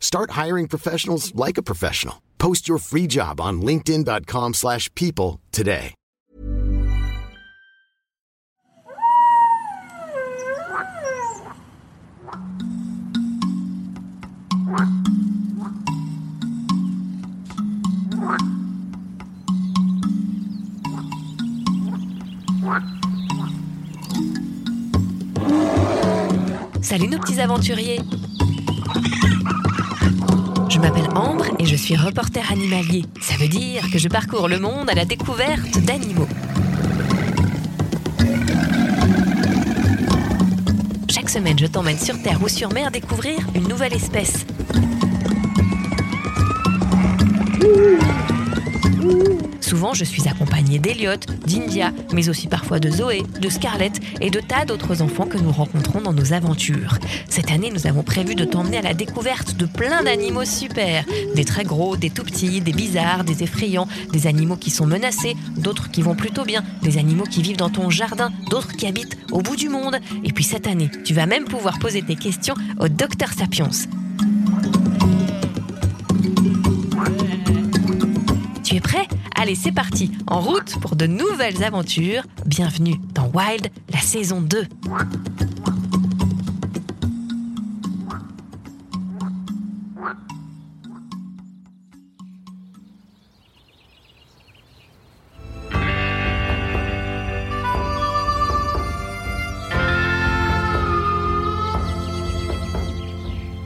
Start hiring professionals like a professional. Post your free job on linkedin.com/people slash people today. Salut nos petits aventuriers Je m'appelle Ambre et je suis reporter animalier. Ça veut dire que je parcours le monde à la découverte d'animaux. Chaque semaine, je t'emmène sur Terre ou sur mer découvrir une nouvelle espèce. Souvent, je suis accompagnée d'Eliott, d'India, mais aussi parfois de Zoé, de Scarlett et de tas d'autres enfants que nous rencontrons dans nos aventures. Cette année, nous avons prévu de t'emmener à la découverte de plein d'animaux super. Des très gros, des tout petits, des bizarres, des effrayants, des animaux qui sont menacés, d'autres qui vont plutôt bien, des animaux qui vivent dans ton jardin, d'autres qui habitent au bout du monde. Et puis cette année, tu vas même pouvoir poser tes questions au docteur Sapiens. Allez, c'est parti, en route pour de nouvelles aventures. Bienvenue dans Wild, la saison 2.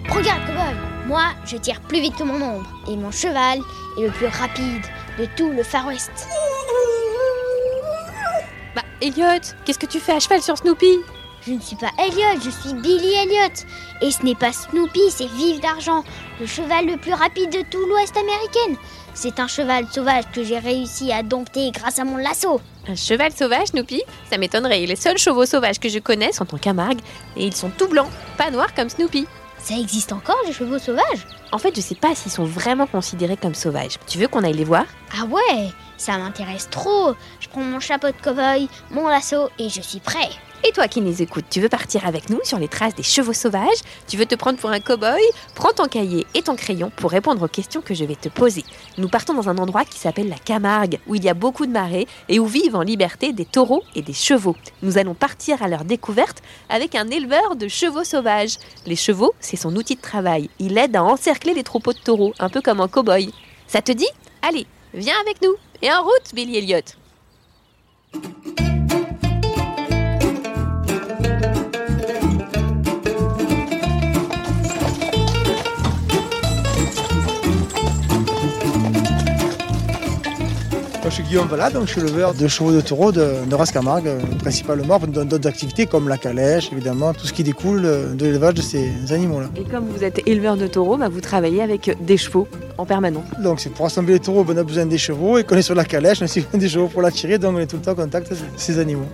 Regarde, cowboy Moi, je tire plus vite que mon ombre. Et mon cheval est le plus rapide de tout le Far West. Bah, Elliot, qu'est-ce que tu fais à cheval sur Snoopy? Je ne suis pas Elliot, je suis Billy Elliot. Et ce n'est pas Snoopy, c'est Vive d'Argent, le cheval le plus rapide de tout l'Ouest américain. C'est un cheval sauvage que j'ai réussi à dompter grâce à mon lasso. Un cheval sauvage, Snoopy? Ça m'étonnerait. Les seuls chevaux sauvages que je connais sont en Camargue et ils sont tout blancs, pas noirs comme Snoopy. Ça existe encore, les chevaux sauvages? En fait, je sais pas s'ils sont vraiment considérés comme sauvages. Tu veux qu'on aille les voir? Ah ouais, ça m'intéresse trop. Je prends mon chapeau de cowboy, mon lasso et je suis prêt. Et toi qui nous écoutes, tu veux partir avec nous sur les traces des chevaux sauvages? Tu veux te prendre pour un cow-boy? Prends ton cahier et ton crayon pour répondre aux questions que je vais te poser. Nous partons dans un endroit qui s'appelle la Camargue, où il y a beaucoup de marais et où vivent en liberté des taureaux et des chevaux. Nous allons partir à leur découverte avec un éleveur de chevaux sauvages. Les chevaux, c'est son outil de travail. Il aide à encercler les troupeaux de taureaux, un peu comme un cow-boy. Ça te dit? Allez, viens avec nous. Et en route, Billy Elliot. Je suis Guillaume Valade, donc je suis éleveur de chevaux de taureau de, de race Camargue, euh, principalement dans d'autres activités comme la calèche, évidemment, tout ce qui découle euh, de l'élevage de ces animaux-là. Et comme vous êtes éleveur de taureaux, bah, vous travaillez avec des chevaux en permanence. Donc c'est pour assembler les taureaux, on a besoin des chevaux, et qu'on est sur la calèche, on a aussi besoin des chevaux pour la tirer, donc on est tout le temps en contact avec ces animaux.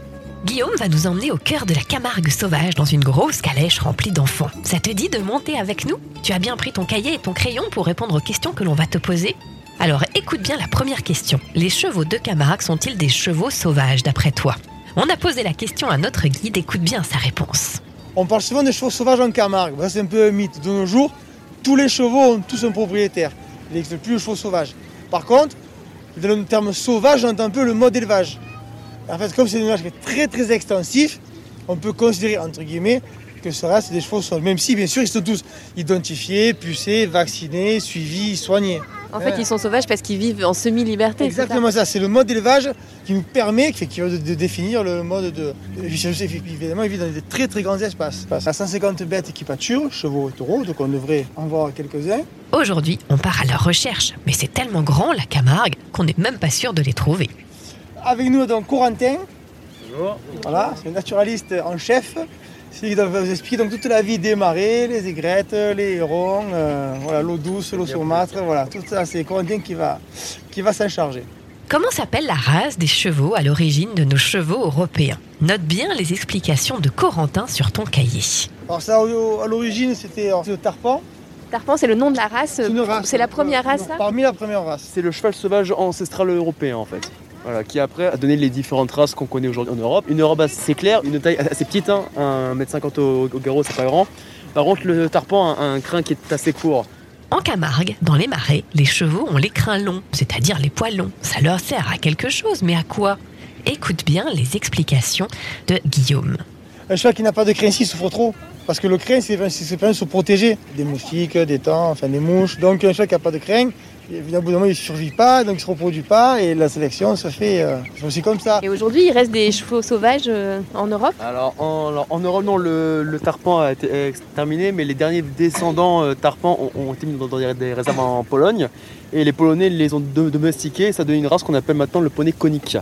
Guillaume va nous emmener au cœur de la Camargue sauvage dans une grosse calèche remplie d'enfants. Ça te dit de monter avec nous? Tu as bien pris ton cahier et ton crayon pour répondre aux questions que l'on va te poser? Alors écoute bien la première question. Les chevaux de Camargue sont-ils des chevaux sauvages d'après toi? On a posé la question à notre guide, écoute bien sa réponse. On parle souvent des chevaux sauvages en Camargue, Ben, c'est un peu un mythe. De nos jours, tous les chevaux ont tous un propriétaire. Il n'existe plus de chevaux sauvages. Par contre, dans le terme sauvage, on entend un peu le mode élevage. En fait, comme c'est un élevage qui est très très extensif, on peut considérer, entre guillemets, que ce reste des chevaux sauvages. Même si, bien sûr, ils sont tous identifiés, pucés, vaccinés, suivis, soignés. En fait, Ouais. ils sont sauvages parce qu'ils vivent en semi-liberté. Exactement ça, c'est le mode d'élevage qui nous permet, qui, de, de définir le mode de. Évidemment, ils vivent dans des très très grands espaces. À 150 bêtes qui pâturent, chevaux et taureaux, donc on devrait en voir quelques-uns. Aujourd'hui, on part à leur recherche, mais c'est tellement grand la Camargue qu'on n'est même pas sûr de les trouver. Avec nous, donc Corentin. Voilà, c'est un naturaliste en chef C'est lui qui doit vous expliquer donc toute la vie des marais, les aigrettes, les hérons, euh, voilà, l'eau douce, l'eau saumâtre, voilà, tout ça, c'est Corentin qui va, qui va s'en charger. Comment s'appelle la race des chevaux à l'origine de nos chevaux européens? Note bien les explications de Corentin sur ton cahier. Alors ça, à l'origine, c'était le tarpan. Tarpan, c'est le nom de la race. C'est la première race, Non, Parmi la première race. C'est le cheval sauvage ancestral européen en fait. Voilà, qui après a donné les différentes races qu'on connaît aujourd'hui en Europe. Une Europe assez claire, une taille assez petite, hein, 1m50 au, au garrot, c'est pas grand. Par contre, le tarpan a un crin qui est assez court. En Camargue, dans les marais, les chevaux ont les crins longs, c'est-à-dire les poils longs. Ça leur sert à quelque chose, mais à quoi? Écoute bien les explications de Guillaume. Un cheval qui n'a pas de crin ici souffre trop. Parce que le crin, c'est c'est pas se protéger des moustiques, des temps, enfin des mouches. Donc un cheval qui n'a pas de crin, évidemment, au bout d'un moment, il ne survit pas, donc il ne se reproduit pas, et la sélection se fait euh, aussi comme ça. Et aujourd'hui, il reste des chevaux sauvages euh, en Europe Alors en, alors, en Europe, non, le, le tarpan a été exterminé, mais les derniers descendants euh, tarpans ont, ont été mis dans, dans des, réserves en Pologne. Et les Polonais les ont do- domestiqués, ça donne une race qu'on appelle maintenant le poney conique.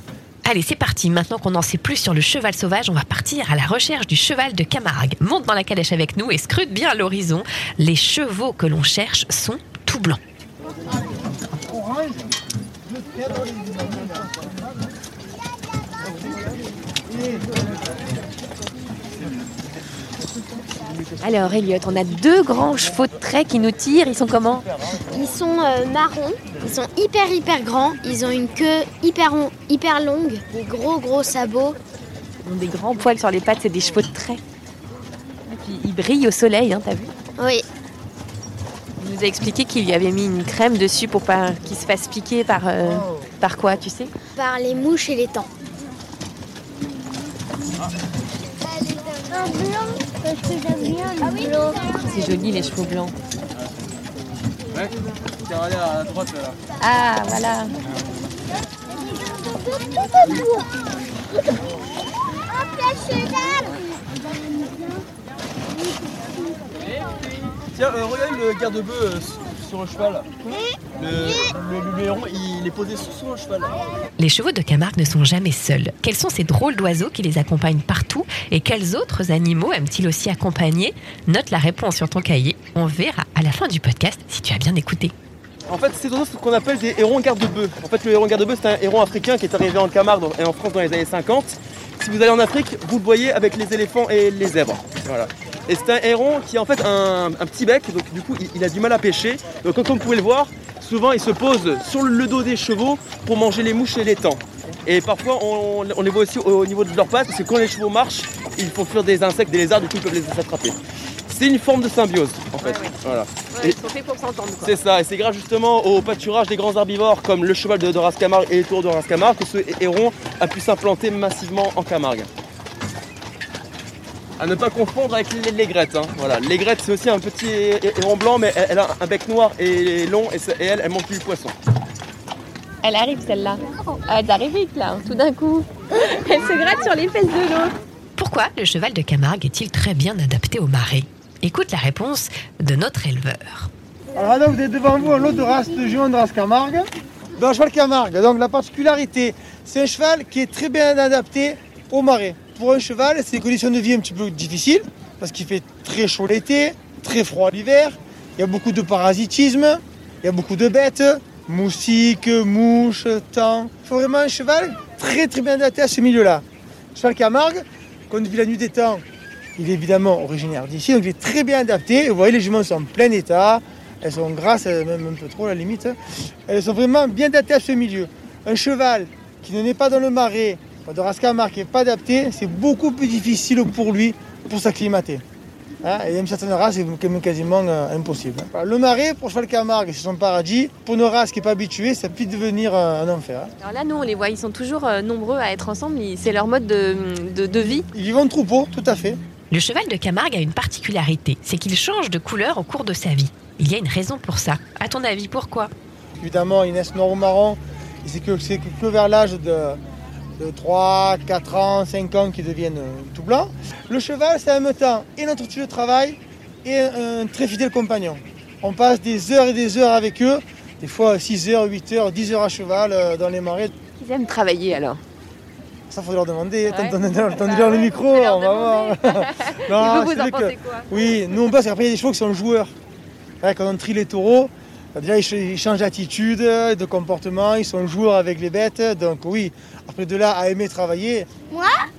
Allez, c'est parti. Maintenant qu'on en sait plus sur le cheval sauvage, on va partir à la recherche du cheval de Camargue. Monte dans la calèche avec nous et scrute bien l'horizon. Les chevaux que l'on cherche sont tout blancs. Alors, Elliot, on a deux grands chevaux de trait qui nous tirent. Ils sont comment? Ils sont euh, marrons, ils sont hyper hyper grands, ils ont une queue hyper, long- hyper longue, des gros gros sabots. Ils ont des grands poils sur les pattes, c'est des chevaux de trait. Et puis, ils brillent au soleil, hein, t'as vu? Oui, nous a expliqué qu'il lui avait mis une crème dessus pour pas qu'il se fasse piquer par, euh, par quoi, tu sais? Par les mouches et les temps. C'est joli les chevaux blancs. Ouais, à droite là. Ah, voilà. Tiens, euh, regarde le garde-bœuf sur le cheval. Le, le, le héron, il est posé sur, sur le cheval. Les chevaux de Camargue ne sont jamais seuls. Quels sont ces drôles d'oiseaux qui les accompagnent partout Et quels autres animaux aiment-ils aussi accompagner? Note la réponse sur ton cahier. On verra à la fin du podcast si tu as bien écouté. En fait, ces oiseaux, c'est ce qu'on appelle des hérons garde-bœufs. En fait, le héron garde-bœuf, c'est un héron africain qui est arrivé en Camargue et en France dans les années 50. Si vous allez en Afrique, vous le voyez avec les éléphants et les zèbres. Voilà. Et c'est un héron qui a en fait un, un petit bec, donc du coup, il, il a du mal à pêcher. Donc, comme vous pouvez le voir, souvent, il se pose sur le dos des chevaux pour manger les mouches et les temps. Et parfois, on, on les voit aussi au, au niveau de leurs pattes, parce que quand les chevaux marchent, ils font fuir des insectes, des lézards, du coup, ils peuvent les attraper. C'est une forme de symbiose, en fait. Voilà. Et- ils sont faits pour s'entendre. quoi. c'est ça, et c'est grâce justement au pâturage des grands herbivores comme le cheval de Doras Camargue et les taureaux de Doras Camargue que ce héron a pu s'implanter massivement en Camargue. À ne pas confondre avec les- l'aigrette. Hein. Voilà. L'aigrette c'est aussi un petit hé- héron blanc mais elle, elle a un bec noir et long et, elle, elle mange du poisson. Elle arrive celle-là. Elle arrive vite là, tout d'un coup. Elle se gratte sur les fesses de l'autre. Pourquoi le cheval de Camargue est-il très bien adapté au marais? Écoute la réponse de notre éleveur. Alors là, vous avez devant vous un lot de race de jument de race Camargue. Ben, un cheval Camargue, donc la particularité, c'est un cheval qui est très bien adapté au marais. Pour un cheval, c'est des conditions de vie un petit peu difficiles, parce qu'il fait très chaud l'été, très froid l'hiver, il y a beaucoup de parasitisme, il y a beaucoup de bêtes, moustiques, mouches, temps. Il faut vraiment un cheval très très bien adapté à ce milieu-là. Le cheval Camargue, comme depuis la nuit des temps, il est évidemment originaire d'ici, donc il est très bien adapté. Vous voyez, les juments sont en plein état, elles sont grasses, même un peu trop à la limite. Elles sont vraiment bien adaptées à ce milieu. Un cheval qui ne naît pas dans le marais, de race Camargue, qui n'est pas adapté, c'est beaucoup plus difficile pour lui pour s'acclimater. Hein, et même certaines races, c'est quand même quasiment euh, impossible. Le marais, pour cheval Camargue, c'est son paradis. Pour une race qui n'est pas habituée, ça peut devenir euh, un enfer. hein. Alors là, nous, on les voit, ils sont toujours euh, nombreux à être ensemble. C'est leur mode de, de- de vie. Ils vivent en troupeau, tout à fait. Le cheval de Camargue a une particularité, c'est qu'il change de couleur au cours de sa vie. Il y a une raison pour ça. À ton avis, pourquoi? Évidemment, ils naissent noir ou marron. C'est que, c'est que vers l'âge de, de 3, 4 ans, 5 ans qu'ils deviennent euh, tout blancs. Le cheval, c'est en même temps et notre outil de travail et un, très fidèle compagnon. On passe des heures et des heures avec eux, des fois 6 heures, 8 heures, 10 heures à cheval euh, dans les marais. Ils aiment travailler alors. Ça, faudrait leur demander. Ouais. Tendez leur Bah le ouais, micro, on va voir. Et Non, vous, vous c'est en vrai pensez que- quoi Oui, nous on pense qu'après il y a des chevaux qui sont joueurs. Ouais, quand on trie les taureaux, bah, déjà ils ch- ils changent d'attitude, de comportement, ils sont joueurs avec les bêtes. Donc oui, après de là à aimer travailler,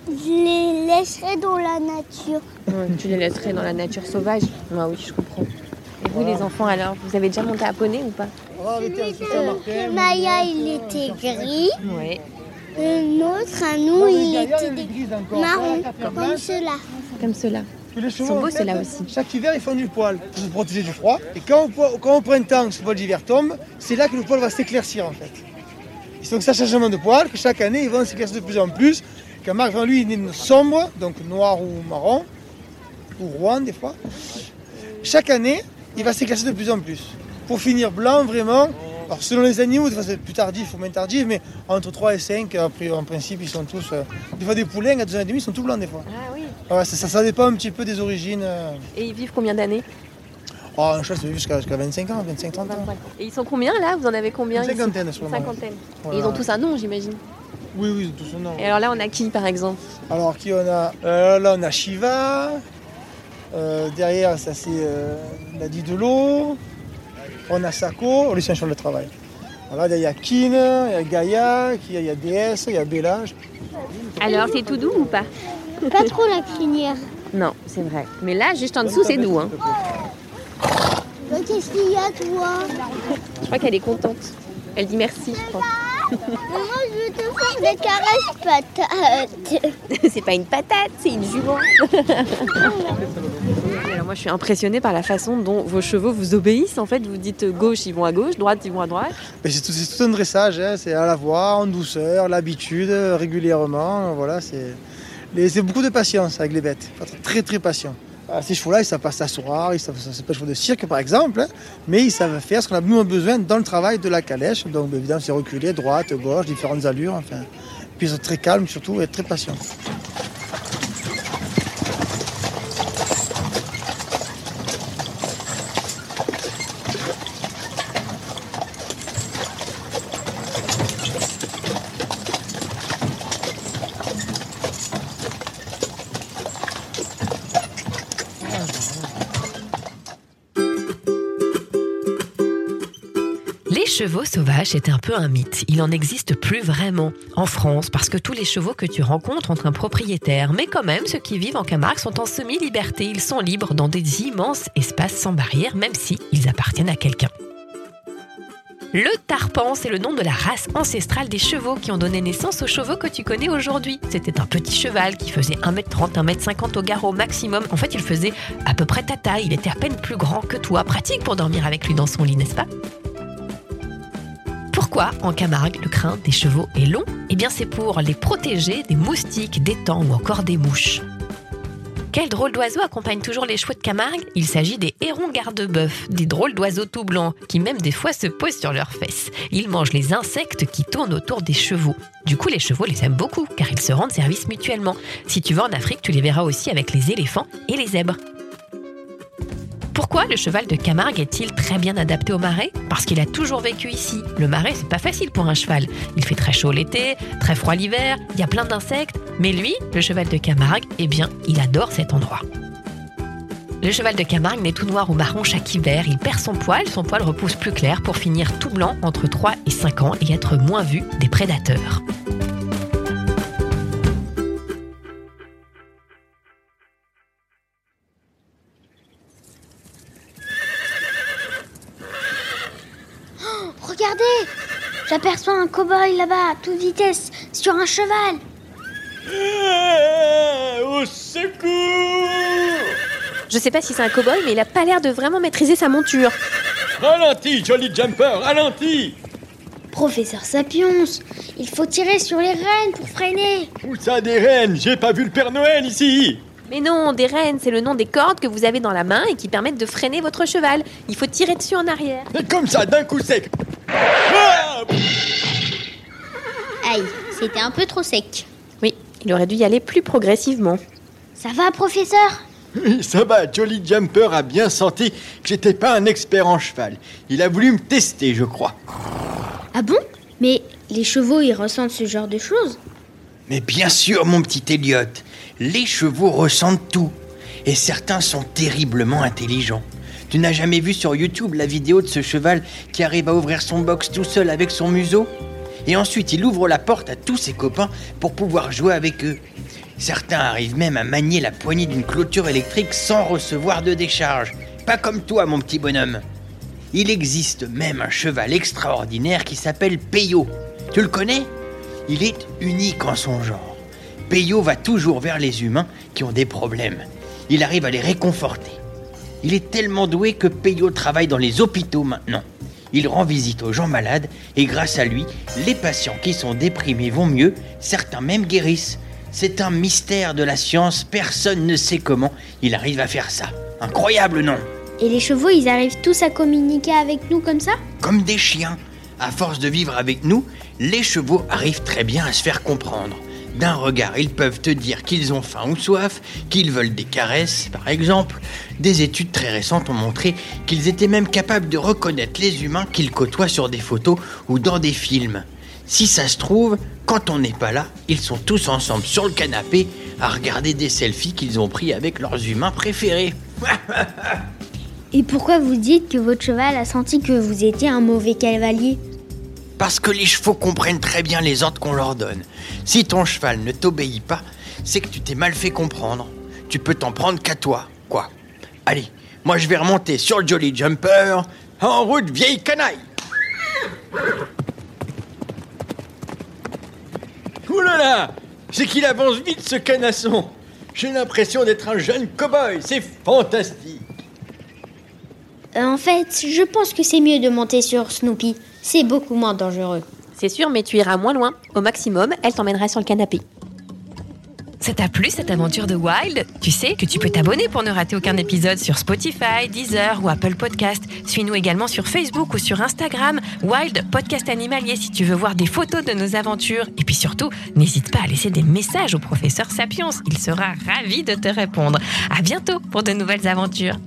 Je les laisserai dans la nature. Ouais, Tu les laisserais dans la nature sauvage Ah oui, je comprends. Et vous, les enfants, alors, vous avez déjà monté à poney ou pas? De Martin. Maya, il était gris. Ouais. Le nôtre, à nous, il était marron, comme cela. Comme cela. Les chevaux, sont en beaux, fait, ceux-là aussi. Chaque hiver, ils font du poil pour se protéger du froid. Et quand au, quand au printemps, ce poil d'hiver tombe, c'est là que le poil va s'éclaircir en fait. Et donc, ça changement de poil, que chaque année, ils vont s'éclaircir de plus en plus. Camargue, vraiment, lui, il est sombre, donc noir ou marron, ou rouen des fois. Chaque année, il va s'éclaircir de plus en plus. Pour finir blanc, vraiment. Alors, selon les animaux, des fois c'est plus tardif ou moins tardif, mais entre 3 et 5, après, en principe, ils sont tous. euh, des fois, des poulains à 2 ans et demi, ils sont tout blancs des fois. Ah oui. Ouais, ça, ça, ça dépend un petit peu des origines. euh. Et ils vivent combien d'années? Oh, un ça vit jusqu'à jusqu'à 25 ans, 25, 30 ans. Et ils sont combien là? Vous en avez combien? Une cinquantaine, Une moment. cinquantaine. Voilà. Et ils ont tous un nom, j'imagine. Oui, oui, tout son nom. Et alors là, on a qui par exemple? Alors, qui on a? Euh, Là, on a Shiva. Derrière, ça c'est euh, Nadi de l'eau. On a Sako, un cheval de travail. Voilà, il y a Kin, il y a Gaïa, il y a- DS, il y a Bella. Alors, c'est tout doux ou pas Pas trop la crinière. Non, c'est vrai. Mais là, juste en dessous, c'est doux. Hein. Qu'est-ce qu'il y a, toi Je crois qu'elle est contente. Elle dit merci, je crois. Moi, je veux te faire des caresses patates. c'est pas une patate, c'est une jument. Moi, je suis impressionnée par la façon dont vos chevaux vous obéissent. En fait, vous dites gauche, ils vont à gauche, droite, ils vont à droite. C'est tout, un dressage, hein, c'est à la voix, en douceur, l'habitude, régulièrement. Voilà, c'est beaucoup de patience avec les bêtes. Très très patient. Ah, Ces chevaux-là, ils savent pas s'asseoir, ils savent, c'est pas chevaux de cirque par exemple, hein, mais ils savent faire ce qu'on a besoin dans le travail de la calèche. Donc évidemment, c'est reculer, droite, gauche, différentes allures, enfin. Puis ils sont très calmes surtout et très patients. Chevaux sauvages, c'est un peu un mythe. Il n'en existe plus vraiment en France parce que tous les chevaux que tu rencontres ont un propriétaire. Mais quand même, ceux qui vivent en Camargue sont en semi-liberté. Ils sont libres dans des immenses espaces sans barrière, même si ils appartiennent à quelqu'un. Le tarpan, c'est le nom de la race ancestrale des chevaux qui ont donné naissance aux chevaux que tu connais aujourd'hui. C'était un petit cheval qui faisait 1m30, 1m50 au garrot maximum. En fait, il faisait à peu près ta taille. Il était à peine plus grand que toi. Pratique pour dormir avec lui dans son lit, n'est-ce pas? Pourquoi en Camargue le crin des chevaux est long? Eh bien c'est pour les protéger des moustiques, des temps ou encore des mouches. Quel drôle d'oiseau accompagne toujours les chevaux de Camargue? Il s'agit des hérons garde-bœuf, des drôles d'oiseaux tout blancs qui même des fois se posent sur leurs fesses. Ils mangent les insectes qui tournent autour des chevaux. Du coup, les chevaux les aiment beaucoup car ils se rendent service mutuellement. Si tu vas en Afrique, tu les verras aussi avec les éléphants et les zèbres. Pourquoi le cheval de Camargue est-il très bien adapté au marais? Parce qu'il a toujours vécu ici. Le marais, c'est pas facile pour un cheval. Il fait très chaud l'été, très froid l'hiver, il y a plein d'insectes. Mais lui, le cheval de Camargue, eh bien, il adore cet endroit. Le cheval de Camargue naît tout noir ou marron chaque hiver. Il perd son poil, son poil repousse plus clair pour finir tout blanc entre 3 et 5 ans et être moins vu des prédateurs. Cow-boy là-bas, à toute vitesse, sur un cheval. Au secours Je sais pas si c'est un cow-boy, mais il a pas l'air de vraiment maîtriser sa monture. Ralentis, Jolly Jumper, ralentis Professeur Sapiens, il faut tirer sur les rênes pour freiner. Où ça des rennes J'ai pas vu le Père Noël ici Mais non, des rênes, c'est le nom des cordes que vous avez dans la main et qui permettent de freiner votre cheval. Il faut tirer dessus en arrière. Et comme ça, d'un coup sec Ah Aïe, c'était un peu trop sec. Oui, il aurait dû y aller plus progressivement. Ça va, professeur? Oui, ça va, Jolly Jumper a bien senti que j'étais pas un expert en cheval. Il a voulu me tester, je crois. Ah bon? Mais les chevaux, ils ressentent ce genre de choses? Mais bien sûr, mon petit Elliot, les chevaux ressentent tout. Et certains sont terriblement intelligents. Tu n'as jamais vu sur YouTube la vidéo de ce cheval qui arrive à ouvrir son box tout seul avec son museau? Et ensuite, il ouvre la porte à tous ses copains pour pouvoir jouer avec eux. Certains arrivent même à manier la poignée d'une clôture électrique sans recevoir de décharge. Pas comme toi, mon petit bonhomme. Il existe même un cheval extraordinaire qui s'appelle Peyo. Tu le connais? Il est unique en son genre. Peyo va toujours vers les humains qui ont des problèmes. Il arrive à les réconforter. Il est tellement doué que Peyo travaille dans les hôpitaux maintenant. Il rend visite aux gens malades et grâce à lui, les patients qui sont déprimés vont mieux, certains même guérissent. C'est un mystère de la science, personne ne sait comment il arrive à faire ça. Incroyable, non? Et les chevaux, ils arrivent tous à communiquer avec nous comme ça? Comme des chiens. À force de vivre avec nous, les chevaux arrivent très bien à se faire comprendre. D'un regard, ils peuvent te dire qu'ils ont faim ou soif, qu'ils veulent des caresses, par exemple. Des études très récentes ont montré qu'ils étaient même capables de reconnaître les humains qu'ils côtoient sur des photos ou dans des films. Si ça se trouve, quand on n'est pas là, ils sont tous ensemble sur le canapé à regarder des selfies qu'ils ont pris avec leurs humains préférés. Et pourquoi vous dites que votre cheval a senti que vous étiez un mauvais cavalier? Parce que les chevaux comprennent très bien les ordres qu'on leur donne. Si ton cheval ne t'obéit pas, c'est que tu t'es mal fait comprendre. Tu peux t'en prendre qu'à toi, quoi. Allez, moi je vais remonter sur le Jolly Jumper. En route, vieille canaille Ouh là C'est qu'il avance vite ce canasson J'ai l'impression d'être un jeune cow-boy, c'est fantastique Euh, En fait, je pense que c'est mieux de monter sur Snoopy. C'est beaucoup moins dangereux. C'est sûr, mais tu iras moins loin. Au maximum, elle t'emmènera sur le canapé. Ça t'a plu cette aventure de Wild? Tu sais que tu peux t'abonner pour ne rater aucun épisode sur Spotify, Deezer ou Apple Podcast. Suis-nous également sur Facebook ou sur Instagram, Wild Podcast Animalier si tu veux voir des photos de nos aventures. Et puis surtout, n'hésite pas à laisser des messages au professeur Sapiens. Il sera ravi de te répondre. À bientôt pour de nouvelles aventures.